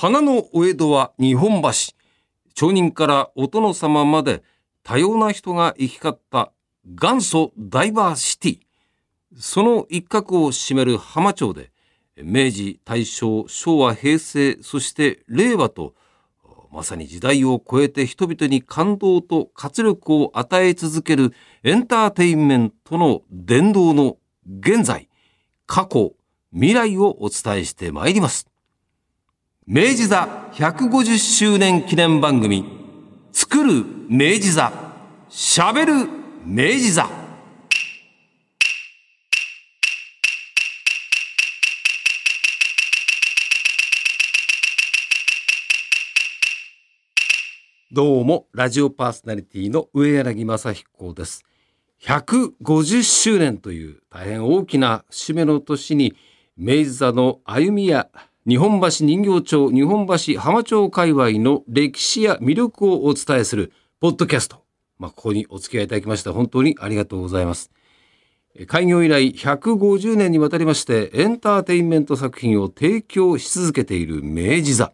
花のお江戸は日本橋。町人からお殿様まで多様な人が行き交った元祖ダイバーシティ。その一角を占める浜町で、明治、大正、昭和、平成、そして令和と、まさに時代を超えて人々に感動と活力を与え続けるエンターテインメントの伝道の現在、過去、未来をお伝えしてまいります。明治座150周年記念番組、作る明治座、喋る明治座。どうも、ラジオパーソナリティの上柳正彦です。150周年という大変大きな節目の年に、明治座の歩みや日本橋人形町、日本橋浜町界隈の歴史や魅力をお伝えするポッドキャスト。まあ、ここにお付き合いいただきました本当にありがとうございます。開業以来150年にわたりましてエンターテインメント作品を提供し続けている明治座。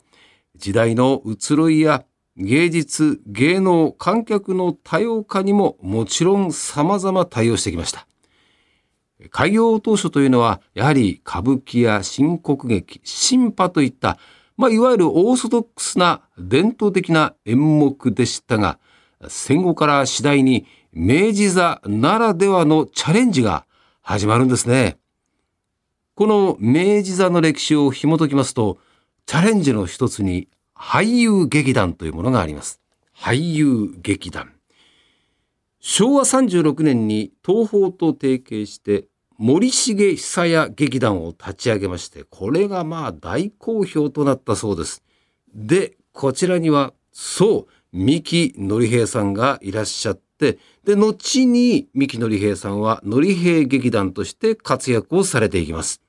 時代の移ろいや芸術、芸能、観客の多様化にももちろん様々対応してきました。開業当初というのは、やはり歌舞伎や新国劇、新派といった、まあ、いわゆるオーソドックスな伝統的な演目でしたが、戦後から次第に明治座ならではのチャレンジが始まるんですね。この明治座の歴史を紐解きますと、チャレンジの一つに俳優劇団というものがあります。俳優劇団。昭和36年に東宝と提携して森重久屋劇団を立ち上げまして、これがまあ大好評となったそうです。で、こちらには、そう、三木のり平さんがいらっしゃって、で、後に三木のり平さんはのり平劇団として活躍をされていきます。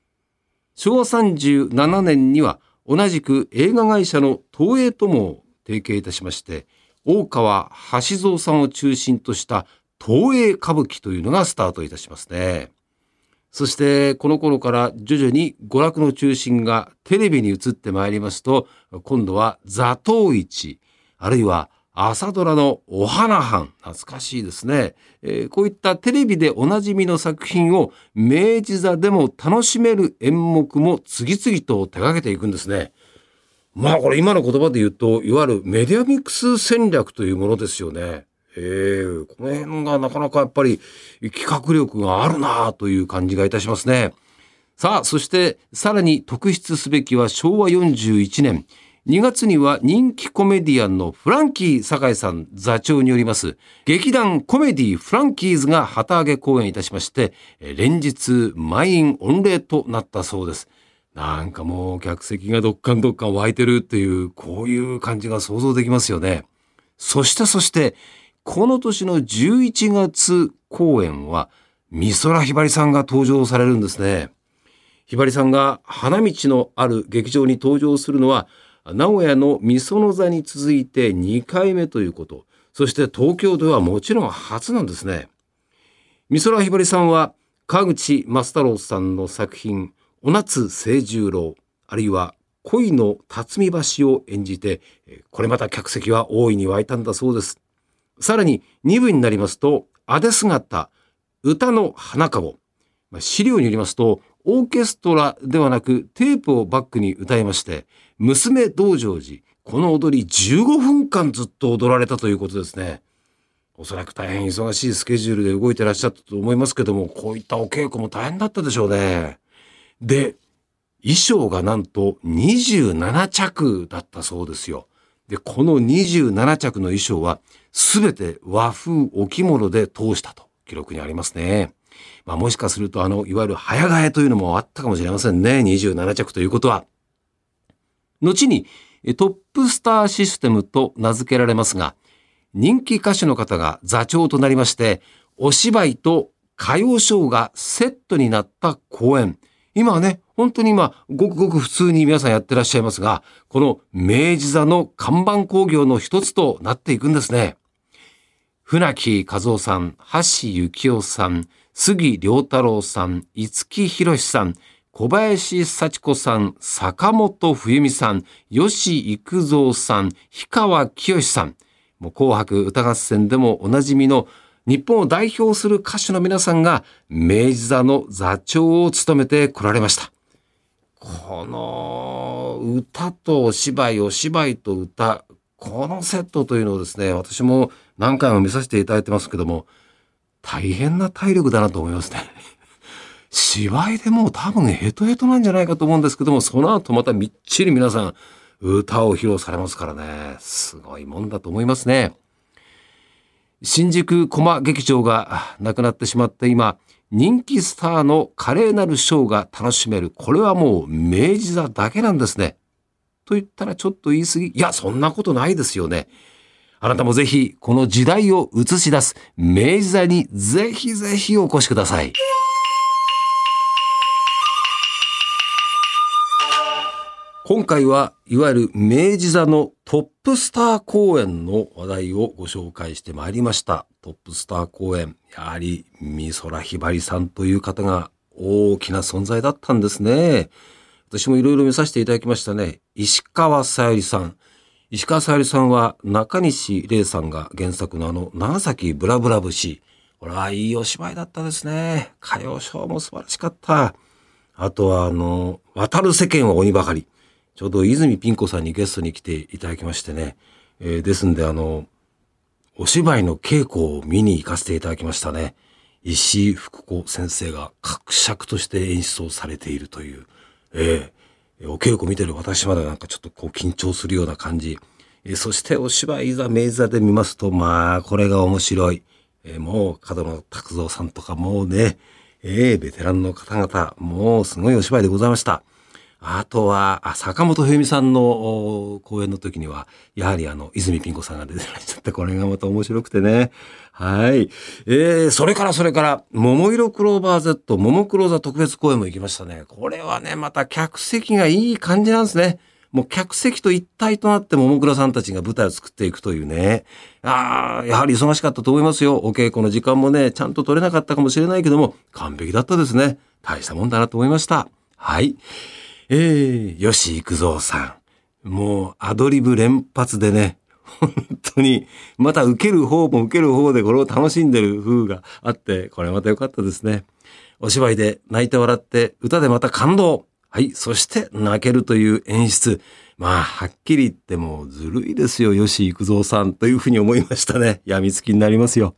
昭和37年には同じく映画会社の東映とも提携いたしまして、大川橋蔵さんを中心とした東映歌舞伎というのがスタートいたしますね。そしてこの頃から徐々に娯楽の中心がテレビに移ってまいりますと、今度は座頭市、あるいは朝ドラのお花藩、懐かしいですね、えー、こういったテレビでおなじみの作品を明治座でも楽しめる演目も次々と手掛けていくんですね。まあこれ今の言葉で言うと、いわゆるメディアミックス戦略というものですよね。えー、この辺がなかなかやっぱり企画力があるなという感じがいたしますね。さあ、そしてさらに特筆すべきは昭和41年。2月には人気コメディアンのフランキー酒井さん座長によります劇団コメディフランキーズが旗揚げ公演いたしまして連日満員御礼となったそうです。なんかもう客席がどっかんどっかん湧いてるっていうこういう感じが想像できますよね。そしてそしてこの年の11月公演は美空ひばりさんが登場されるんですね。ひばりさんが花道のある劇場に登場するのは名古屋の御園座に続いて2回目ということ。そして東京ではもちろん初なんですね。美空ひばりさんは川口正太郎さんの作品「お夏清十郎」あるいは「恋の辰巳橋」を演じてこれまた客席は大いに沸いたんだそうです。さらに2部になりますと「あで姿」「歌の花籠ま」資料によりますとオーケストラではなくテープをバックに歌いまして娘道成寺、この踊り15分間ずっと踊られたということですね。おそらく大変忙しいスケジュールで動いてらっしゃったと思いますけども、こういったお稽古も大変だったでしょうね。で、衣装がなんと27着だったそうですよ。で、この27着の衣装は全て和風置物で通したと記録にありますね。まあもしかするとあの、いわゆる早替えというのもあったかもしれませんね。27着ということは。後にトップスターシステムと名付けられますが、人気歌手の方が座長となりまして、お芝居と歌謡ショーがセットになった公演。今はね、本当に今、ごくごく普通に皆さんやってらっしゃいますが、この明治座の看板工業の一つとなっていくんですね。船木和夫さん、橋幸夫さん、杉良太郎さん、五木博さん、小林幸子さん、坂本冬美さん、吉幾三さん、氷川きよしさん、もう紅白歌合戦でもおなじみの日本を代表する歌手の皆さんが明治座の座長を務めてこられました。この歌とお芝居、お芝居と歌、このセットというのをですね、私も何回も見させていただいてますけども、大変な体力だなと思いますね。芝居でも多分ヘトヘトなんじゃないかと思うんですけども、その後またみっちり皆さん歌を披露されますからね。すごいもんだと思いますね。新宿駒劇場がなくなってしまった今、人気スターの華麗なるショーが楽しめる。これはもう明治座だけなんですね。と言ったらちょっと言い過ぎ。いや、そんなことないですよね。あなたもぜひこの時代を映し出す明治座にぜひぜひお越しください。今回はいわゆる明治座のトップスター公演の話題をご紹介してまいりました。トップスター公演。やはり美空ひばりさんという方が大きな存在だったんですね。私もいろいろ見させていただきましたね。石川さゆりさん。石川さゆりさんは中西礼さんが原作のあの長崎ブラブラ節。これはいいお芝居だったですね。歌謡ショーも素晴らしかった。あとはあの、渡る世間は鬼ばかり。ちょうど泉ピン子さんにゲストに来ていただきましてね。えー、ですんで、あの、お芝居の稽古を見に行かせていただきましたね。石井福子先生が格尺として演出をされているという。えー、お稽古見てる私までなんかちょっとこう緊張するような感じ。えー、そしてお芝居いざ明座で見ますと、まあ、これが面白い。えー、もう、角野拓三さんとかもうね、ええベテランの方々、もうすごいお芝居でございました。あとは、坂本冬美さんの公演の時には、やはりあの、泉ピン子さんが出てらっしゃって、これがまた面白くてね。はい。えー、それからそれから、桃色クローバー Z、桃黒座特別公演も行きましたね。これはね、また客席がいい感じなんですね。もう客席と一体となって桃倉さんたちが舞台を作っていくというね。ああ、やはり忙しかったと思いますよ。お稽古の時間もね、ちゃんと取れなかったかもしれないけども、完璧だったですね。大したもんだなと思いました。はい。ええー、吉幾三さん。もうアドリブ連発でね、本当に、また受ける方も受ける方でこれを楽しんでる風があって、これまた良かったですね。お芝居で泣いて笑って、歌でまた感動。はい。そして泣けるという演出。まあ、はっきり言ってもずるいですよ、吉幾三さんというふうに思いましたね。病みつきになりますよ。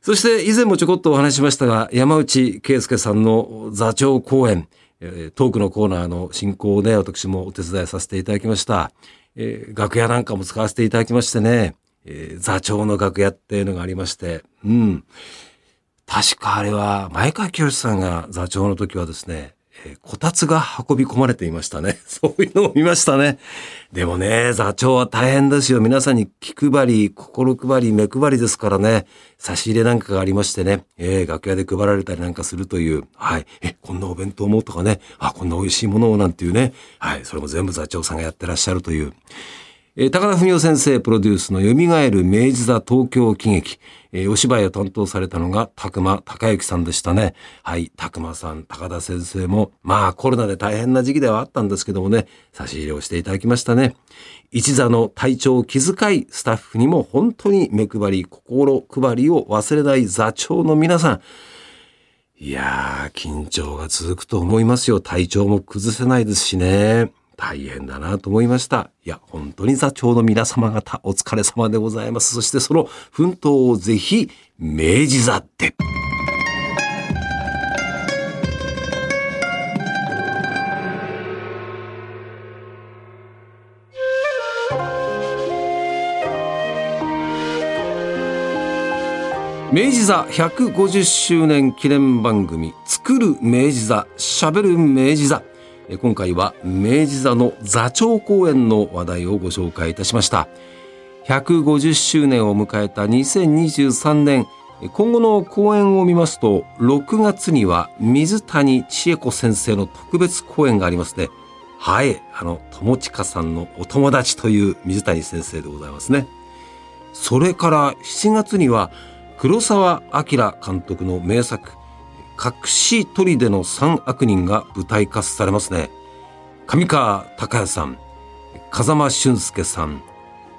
そして以前もちょこっとお話しましたが、山内圭介さんの座長公演。えトークのコーナーの進行ね私もお手伝いさせていただきました。えー、楽屋なんかも使わせていただきましてね、えー、座長の楽屋っていうのがありまして、うん。確かあれは、前川清さんが座長の時はですね、えー、こたつが運び込まれていましたね。そういうのを見ましたね。でもね、座長は大変ですよ。皆さんに気配り、心配り、目配りですからね。差し入れなんかがありましてね。えー、楽屋で配られたりなんかするという。はい。え、こんなお弁当もとかね。あ、こんな美味しいものをなんていうね。はい。それも全部座長さんがやってらっしゃるという。えー、高田文夫先生プロデュースの蘇る明治座東京喜劇。えー、お芝居を担当されたのが、たくま高之さんでしたね。はい、たくまさん、高田先生も、まあコロナで大変な時期ではあったんですけどもね、差し入れをしていただきましたね。一座の体調を気遣い、スタッフにも本当に目配り、心配りを忘れない座長の皆さん。いやー、緊張が続くと思いますよ。体調も崩せないですしね。大変だなと思いました。いや、本当に座長の皆様方、お疲れ様でございます。そしてその奮闘をぜひ、明治座って。明治座150周年記念番組作る明治座喋る明治座今回は明治座の座長公演の話題をご紹介いたしました。150周年を迎えた2023年今後の公演を見ますと6月には水谷千恵子先生の特別公演がありますね。はいあの友近さんのお友達という水谷先生でございますね。それから7月には黒澤明監督の名作隠し砦の三悪人が舞台化されますね。上川隆也さん風間俊介さん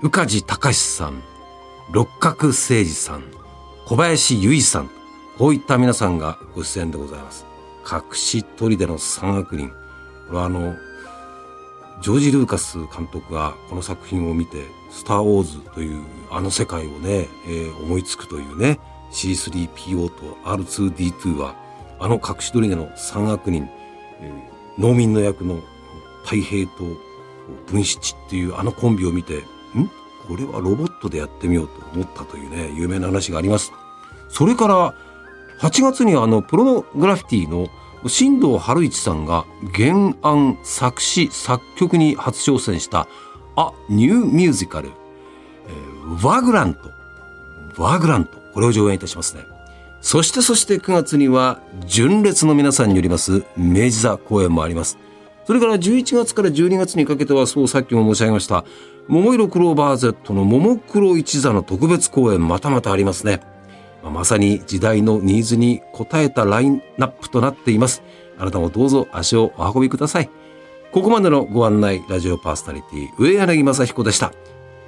宇梶隆さん六角誠二さん小林由衣さんこういった皆さんがご出演でございます。隠し砦の三悪人。これはあのジョージ・ルーカス監督がこの作品を見て「スター・ウォーズ」というあの世界をね、えー、思いつくというね C3PO と R2D2 はあの隠し砦の三悪人、えー、農民の役の太平と文七っていうあのコンビを見てん？これはロボットでやってみようと思ったというね有名な話があります。それから8月にあのプロノグラフィティの新藤春一さんが原案作詞作曲に初挑戦した「あニューミュージカル」えー、ワグラントワグラントこれを上演いたしますね。そしてそして9月には純烈の皆さんによります明治座公演もありますそれから11月から12月にかけてはそうさっきも申し上げました桃色クローバー Z の桃黒一座の特別公演またまたありますねまさに時代のニーズに応えたラインナップとなっています。あなたもどうぞ足をお運びください。ここまでのご案内、ラジオパーソナリティ、上柳正彦でした。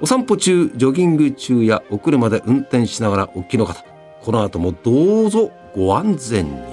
お散歩中、ジョギング中やお車で運転しながらお聞きの方、この後もどうぞご安全に。